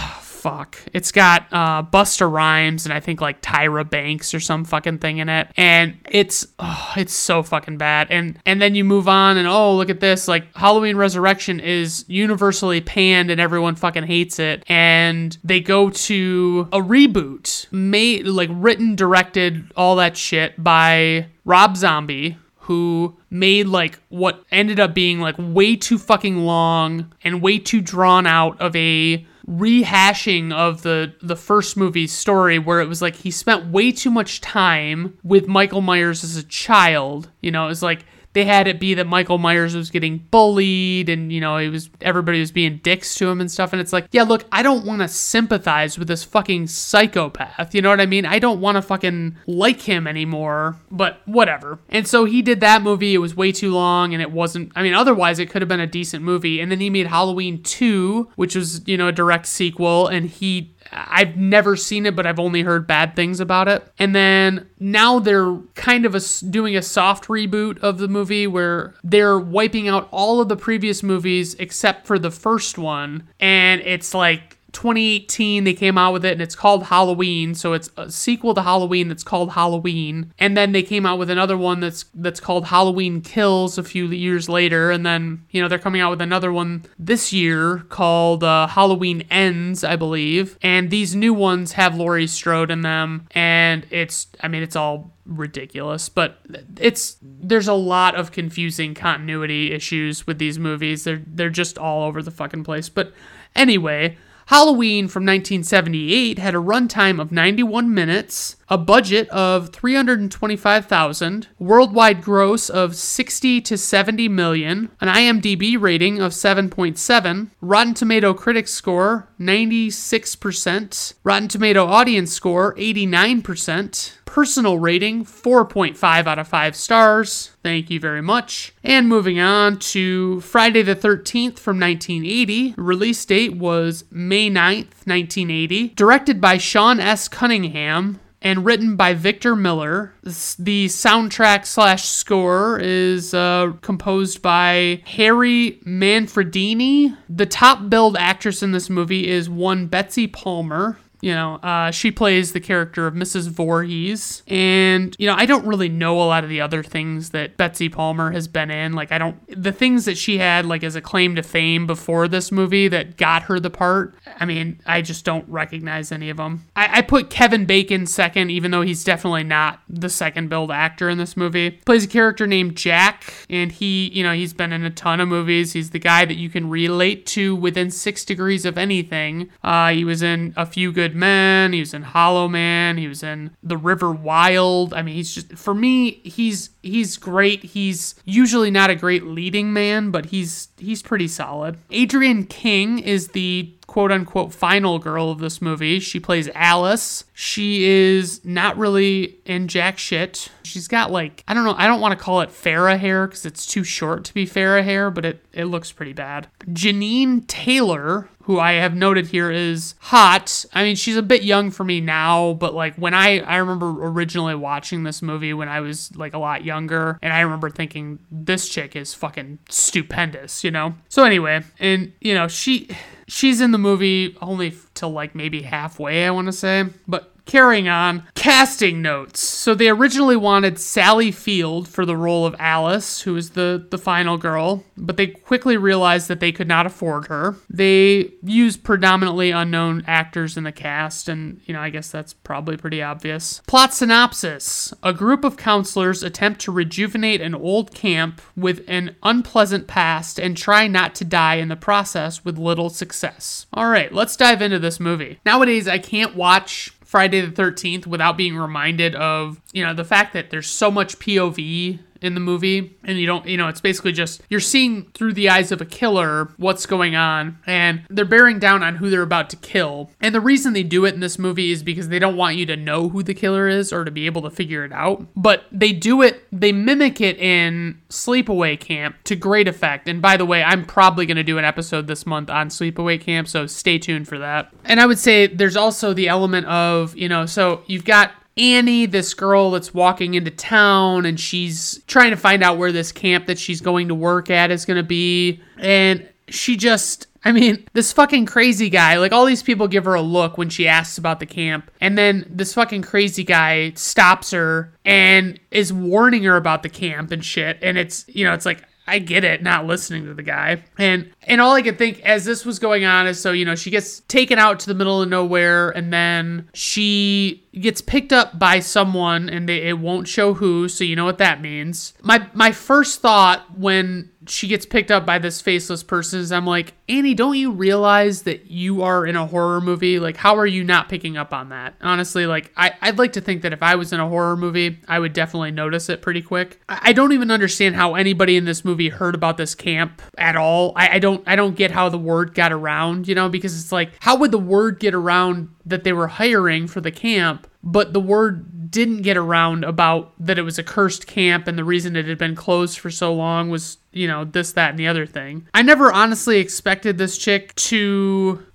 fuck. It's got uh, Busta Rhymes and I think like Tyra Banks or some fucking thing in it, and it's oh, it's so fucking bad. And and then you move on and oh look at this like Halloween Resurrection is universally panned and everyone fucking hates it, and they go to a reboot made like written, directed, all that shit by Rob Zombie, who made like what ended up being like way too fucking long and way too drawn out of a rehashing of the the first movie's story where it was like he spent way too much time with Michael Myers as a child. You know, it was like they had it be that Michael Myers was getting bullied and you know he was everybody was being dicks to him and stuff. And it's like yeah look I don't want to sympathize with this fucking psychopath. You know what I mean? I don't want to fucking like him anymore but whatever. And so he did that movie. It was way too long and it wasn't I mean otherwise it could have been a decent movie. And then he made Halloween 2 which was you know a direct sequel and he I've never seen it, but I've only heard bad things about it. And then now they're kind of a, doing a soft reboot of the movie where they're wiping out all of the previous movies except for the first one. And it's like 2018 they came out with it and it's called Halloween. So it's a sequel to Halloween that's called Halloween. And then they came out with another one that's that's called Halloween Kills a few years later. And then you know they're coming out with another one this year called uh, Halloween Ends I believe. And these new ones have Laurie Strode in them. And it's I mean it's all ridiculous but it's there's a lot of confusing continuity issues with these movies. They're they're just all over the fucking place. But anyway Halloween from 1978 had a runtime of 91 minutes, a budget of 325,000, worldwide gross of 60 to 70 million, an IMDb rating of 7.7, Rotten Tomato critics score 96%, Rotten Tomato audience score 89%, personal rating 4.5 out of 5 stars. Thank you very much. And moving on to Friday the 13th from 1980. Release date was May 9th, 1980. Directed by Sean S. Cunningham, and written by Victor Miller. The soundtrack slash score is uh, composed by Harry Manfredini. The top billed actress in this movie is one Betsy Palmer. You know, uh, she plays the character of Mrs. Voorhees. And, you know, I don't really know a lot of the other things that Betsy Palmer has been in. Like, I don't, the things that she had, like, as a claim to fame before this movie that got her the part, I mean, I just don't recognize any of them. I, I put Kevin Bacon second, even though he's definitely not the second billed actor in this movie. Plays a character named Jack, and he, you know, he's been in a ton of movies. He's the guy that you can relate to within six degrees of anything. Uh, he was in A Few Good Men, he was in Hollow Man, he was in The River Wild. I mean, he's just, for me, he's he's great. He's usually not a great leading man, but he's he's pretty solid. Adrienne King is the quote unquote final girl of this movie. She plays Alice. She is not really in jack shit. She's got like, I don't know, I don't want to call it Farrah hair because it's too short to be Farrah hair, but it, it looks pretty bad. Jeannine Taylor, who I have noted here is hot. I mean, she's a bit young for me now, but like when I I remember originally watching this movie when I was like a lot younger, and I remember thinking this chick is fucking stupendous, you know. So anyway, and you know she she's in the movie only till like maybe halfway, I want to say, but Carrying on, casting notes. So they originally wanted Sally Field for the role of Alice, who is the, the final girl, but they quickly realized that they could not afford her. They used predominantly unknown actors in the cast, and, you know, I guess that's probably pretty obvious. Plot synopsis A group of counselors attempt to rejuvenate an old camp with an unpleasant past and try not to die in the process with little success. All right, let's dive into this movie. Nowadays, I can't watch Friday the 13th without being reminded of, you know, the fact that there's so much POV in the movie and you don't you know it's basically just you're seeing through the eyes of a killer what's going on and they're bearing down on who they're about to kill. And the reason they do it in this movie is because they don't want you to know who the killer is or to be able to figure it out. But they do it they mimic it in sleepaway camp to great effect. And by the way i'm probably going to do an episode this month on sleepaway camp so stay tuned for that. And i would say there's also the element of you know so you've got Annie, this girl that's walking into town and she's trying to find out where this camp that she's going to work at is going to be. And she just, I mean, this fucking crazy guy, like all these people give her a look when she asks about the camp. And then this fucking crazy guy stops her and is warning her about the camp and shit. And it's, you know, it's like, I get it, not listening to the guy. And and all I could think as this was going on is so, you know, she gets taken out to the middle of nowhere and then she gets picked up by someone and they, it won't show who, so you know what that means. My my first thought when she gets picked up by this faceless person I'm like, Annie, don't you realize that you are in a horror movie? Like, how are you not picking up on that? Honestly, like, I, I'd like to think that if I was in a horror movie, I would definitely notice it pretty quick. I, I don't even understand how anybody in this movie heard about this camp at all. I, I don't I don't get how the word got around, you know, because it's like, how would the word get around that they were hiring for the camp, but the word didn't get around about that it was a cursed camp and the reason it had been closed for so long was you know, this, that, and the other thing. I never honestly expected this chick to. [SIGHS]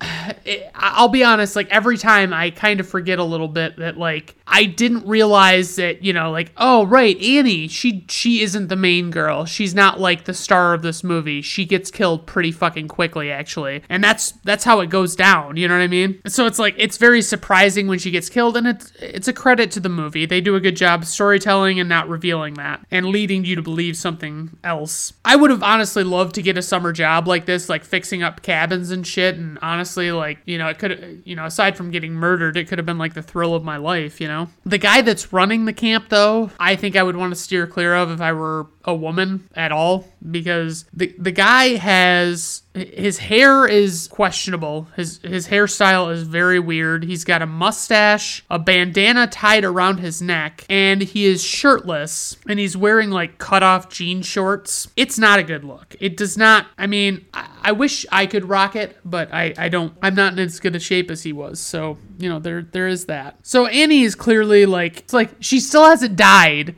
I'll be honest, like every time I kind of forget a little bit that, like, I didn't realize that, you know, like, oh, right, Annie, she she isn't the main girl. She's not like the star of this movie. She gets killed pretty fucking quickly, actually. And that's that's how it goes down, you know what I mean? So it's like it's very surprising when she gets killed, and it's it's a credit to the movie. They do a good job storytelling and not revealing that and leading you to believe something else. I would have honestly loved to get a summer job like this, like fixing up cabins and shit. And honestly, like, you know, it could, you know, aside from getting murdered, it could have been like the thrill of my life, you know? The guy that's running the camp, though, I think I would want to steer clear of if I were a woman at all because the the guy has his hair is questionable. His his hairstyle is very weird. He's got a mustache, a bandana tied around his neck, and he is shirtless and he's wearing like cut off jean shorts. It's not a good look. It does not. I mean, I, I wish I could rock it, but I I don't. I'm not in as good a shape as he was. So you know there there is that. So Annie is clearly like it's like she still hasn't died.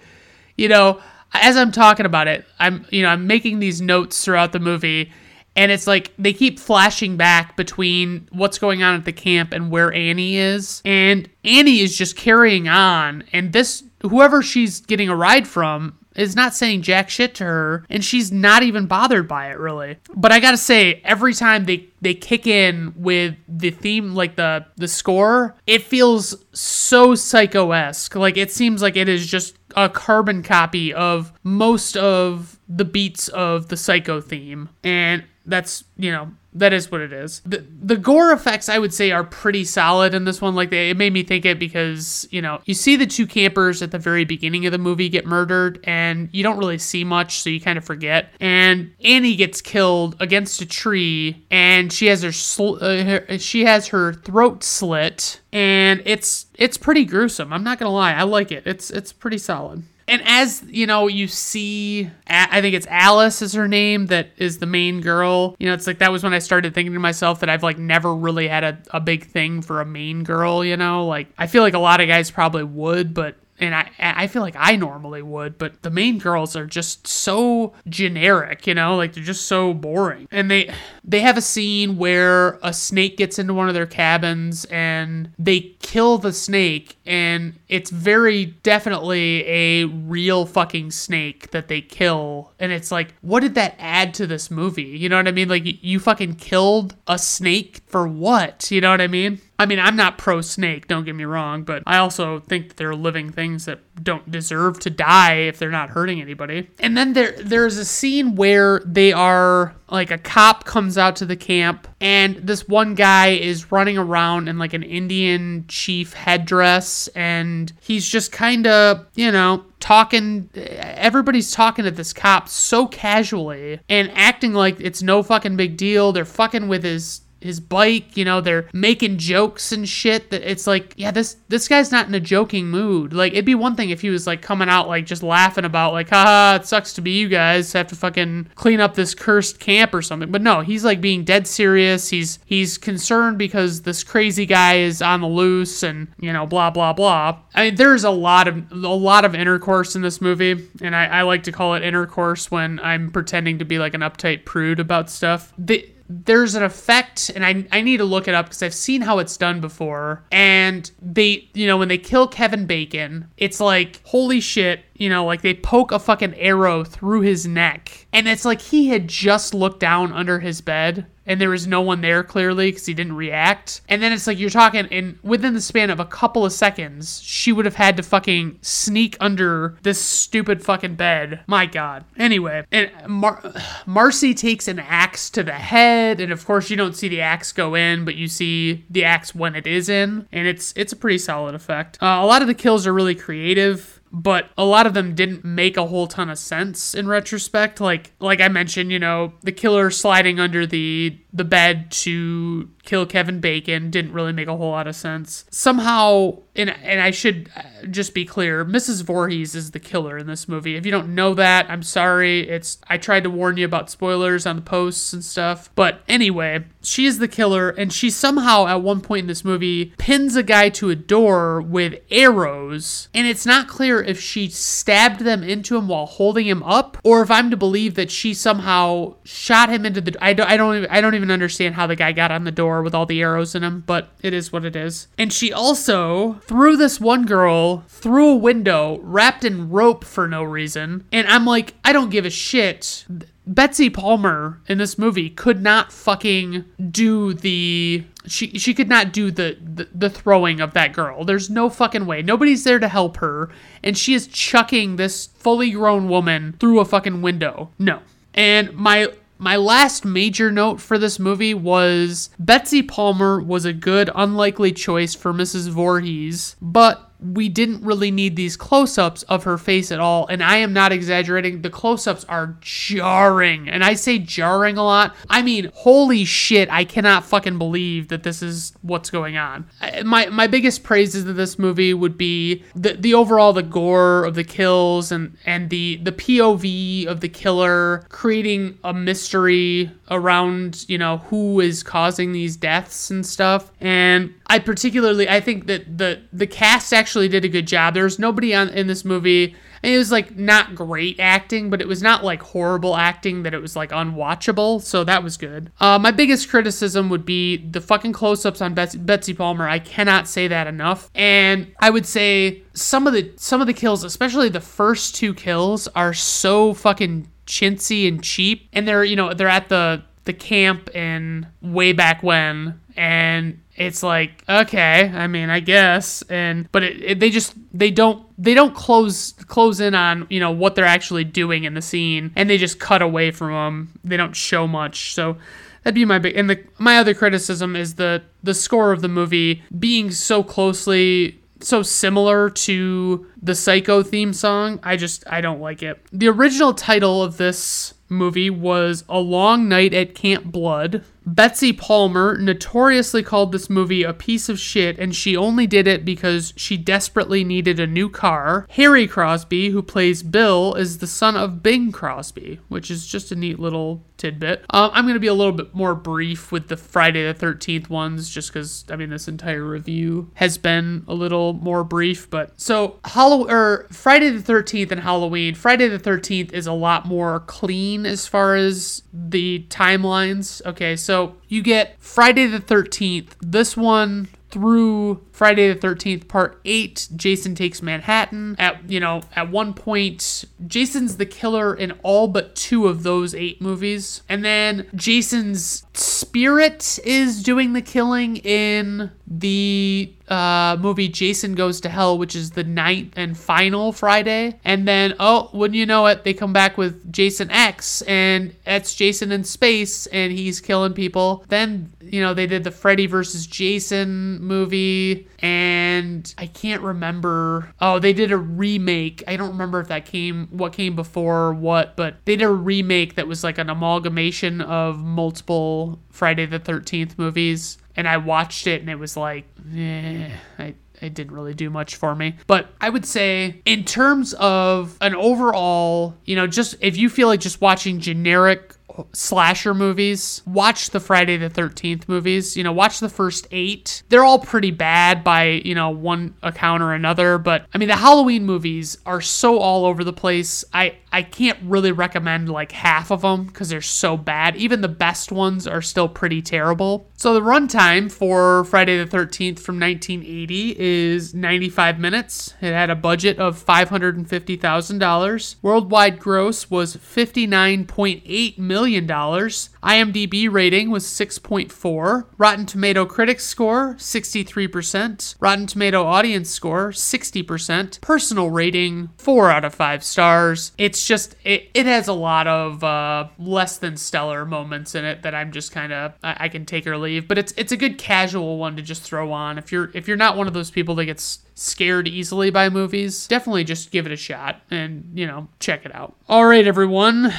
You know, as I'm talking about it, I'm you know I'm making these notes throughout the movie, and it's like they keep flashing back between what's going on at the camp and where Annie is, and Annie is just carrying on, and this whoever she's getting a ride from is not saying jack shit to her, and she's not even bothered by it really. But I gotta say, every time they they kick in with the theme like the the score it feels so psycho-esque like it seems like it is just a carbon copy of most of the beats of the psycho theme. And that's you know that is what it is. The the gore effects I would say are pretty solid in this one. Like they, it made me think it because you know you see the two campers at the very beginning of the movie get murdered, and you don't really see much, so you kind of forget. And Annie gets killed against a tree, and she has her, sl- uh, her she has her throat slit, and it's it's pretty gruesome. I'm not gonna lie, I like it. It's it's pretty solid and as you know you see i think it's alice is her name that is the main girl. You know it's like that was when i started thinking to myself that i've like never really had a, a big thing for a main girl you know? Like i feel like a lot of guys probably would but and I I feel like I normally would, but the main girls are just so generic, you know, like they're just so boring. And they they have a scene where a snake gets into one of their cabins and they kill the snake and it's very definitely a real fucking snake that they kill and it's like what did that add to this movie? You know what I mean? Like you fucking killed a snake for what? You know what I mean? I mean, I'm not pro snake, don't get me wrong, but I also think that they're living things that don't deserve to die if they're not hurting anybody. And then there there's a scene where they are like a cop comes out to the camp and this one guy is running around in like an Indian chief headdress and he's just kind of, you know, talking everybody's talking to this cop so casually and acting like it's no fucking big deal. They're fucking with his his bike, you know, they're making jokes and shit that it's like, yeah, this this guy's not in a joking mood. Like it'd be one thing if he was like coming out like just laughing about like, haha, it sucks to be you guys, have to fucking clean up this cursed camp or something. But no, he's like being dead serious. He's he's concerned because this crazy guy is on the loose and, you know, blah blah blah. I mean, there's a lot of a lot of intercourse in this movie, and I, I like to call it intercourse when I'm pretending to be like an uptight prude about stuff. The there's an effect, and I, I need to look it up because I've seen how it's done before. And they, you know, when they kill Kevin Bacon, it's like, holy shit, you know, like they poke a fucking arrow through his neck. And it's like he had just looked down under his bed and there was no one there clearly because he didn't react. And then it's like you're talking, and within the span of a couple of seconds, she would have had to fucking sneak under this stupid fucking bed. My God. Anyway, and Mar- Marcy takes an axe to the head, and of course you don't see the axe go in, but you see the axe when it is in, and it's it's a pretty solid effect. Uh, a lot of the kills are really creative but a lot of them didn't make a whole ton of sense in retrospect. Like like i mentioned you know the killer sliding under the the bed to kill Kevin Bacon didn't really make a whole lot of sense. Somehow, and, and I should uh, just be clear, Mrs. Voorhees is the killer in this movie. If you don't know that, I'm sorry. It's I tried to warn you about spoilers on the posts and stuff. But anyway, she is the killer, and she somehow at one point in this movie pins a guy to a door with arrows, and it's not clear if she stabbed them into him while holding him up, or if I'm to believe that she somehow shot him into the. I don't. I don't. Even, I don't even understand how the guy got on the door with all the arrows in him, but it is what it is. And she also threw this one girl through a window wrapped in rope for no reason. And I'm like, I don't give a shit. Betsy Palmer in this movie could not fucking do the she she could not do the, the, the throwing of that girl. There's no fucking way. Nobody's there to help her and she is chucking this fully grown woman through a fucking window. No. And my my last major note for this movie was Betsy Palmer was a good, unlikely choice for Mrs. Voorhees, but we didn't really need these close ups of her face at all. And I am not exaggerating. The close ups are jarring. And I say jarring a lot. I mean, holy shit, I cannot fucking believe that this is what's going on. My, my biggest praises of this movie would be the, the overall, the gore of the kills and, and the, the POV of the killer creating a mystery around, you know, who is causing these deaths and stuff. And I particularly I think that the the cast actually did a good job. There's nobody on in this movie And it was like not great acting, but it was not like horrible acting that it was like unwatchable. So that was good. Uh, my biggest criticism would be the fucking close ups on Betsy, Betsy Palmer. I cannot say that enough. And I would say some of the some of the kills, especially the first two kills, are so fucking chintzy and cheap. And they're you know they're at the the camp in way back when and it's like okay i mean i guess and but it, it, they just they don't they don't close close in on you know what they're actually doing in the scene and they just cut away from them they don't show much so that'd be my big and the my other criticism is the the score of the movie being so closely so similar to the psycho theme song i just i don't like it. The original title of this movie was a long night at camp blood Betsy Palmer notoriously called this movie a piece of shit, and she only did it because she desperately needed a new car. Harry Crosby, who plays Bill, is the son of Bing Crosby, which is just a neat little tidbit. Um, I'm going to be a little bit more brief with the Friday the 13th ones, just because, I mean, this entire review has been a little more brief. But so, Hollow- or Friday the 13th and Halloween, Friday the 13th is a lot more clean as far as the timelines. Okay, so so you get Friday the 13th. This one through Friday the 13th part 8 Jason takes Manhattan at you know at one point Jason's the killer in all but two of those 8 movies and then Jason's spirit is doing the killing in the uh, movie Jason Goes to Hell, which is the ninth and final Friday. And then, oh, wouldn't you know it, they come back with Jason X, and that's Jason in space, and he's killing people. Then, you know, they did the Freddy versus Jason movie, and I can't remember. Oh, they did a remake. I don't remember if that came, what came before or what, but they did a remake that was like an amalgamation of multiple Friday the 13th movies and I watched it and it was like, eh, I, it didn't really do much for me. But I would say, in terms of an overall, you know, just if you feel like just watching generic slasher movies, watch the Friday the 13th movies. You know, watch the first eight. They're all pretty bad by, you know, one account or another. But I mean, the Halloween movies are so all over the place. I, I can't really recommend like half of them because they're so bad. Even the best ones are still pretty terrible. So the runtime for Friday the 13th from 1980 is 95 minutes. It had a budget of $550,000. Worldwide gross was 59.8 million dollars. IMDb rating was 6.4. Rotten Tomato critics score 63%. Rotten Tomato audience score 60%. Personal rating 4 out of 5 stars. It's just it, it has a lot of uh, less than stellar moments in it that I'm just kind of I, I can take or leave, but it's it's a good casual one to just throw on if you're if you're not one of those people that gets scared easily by movies, definitely just give it a shot and, you know, check it out. All right, everyone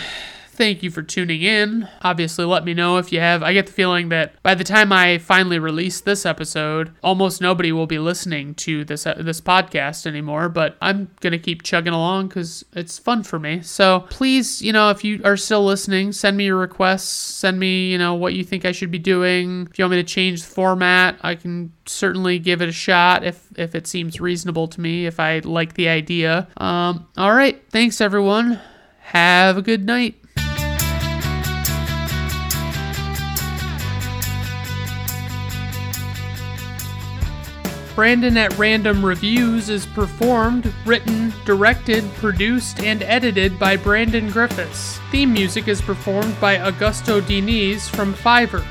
thank you for tuning in. Obviously, let me know if you have. I get the feeling that by the time I finally release this episode, almost nobody will be listening to this uh, this podcast anymore. But I'm gonna keep chugging along because it's fun for me. So please, you know, if you are still listening, send me your requests. Send me, you know, what you think I should be doing. If you want me to change the format, I can certainly give it a shot if if it seems reasonable to me. If I like the idea. Um, all right, thanks everyone. Have a good night. Brandon at Random Reviews is performed, written, directed, produced, and edited by Brandon Griffiths. Theme music is performed by Augusto Diniz from Fiverr.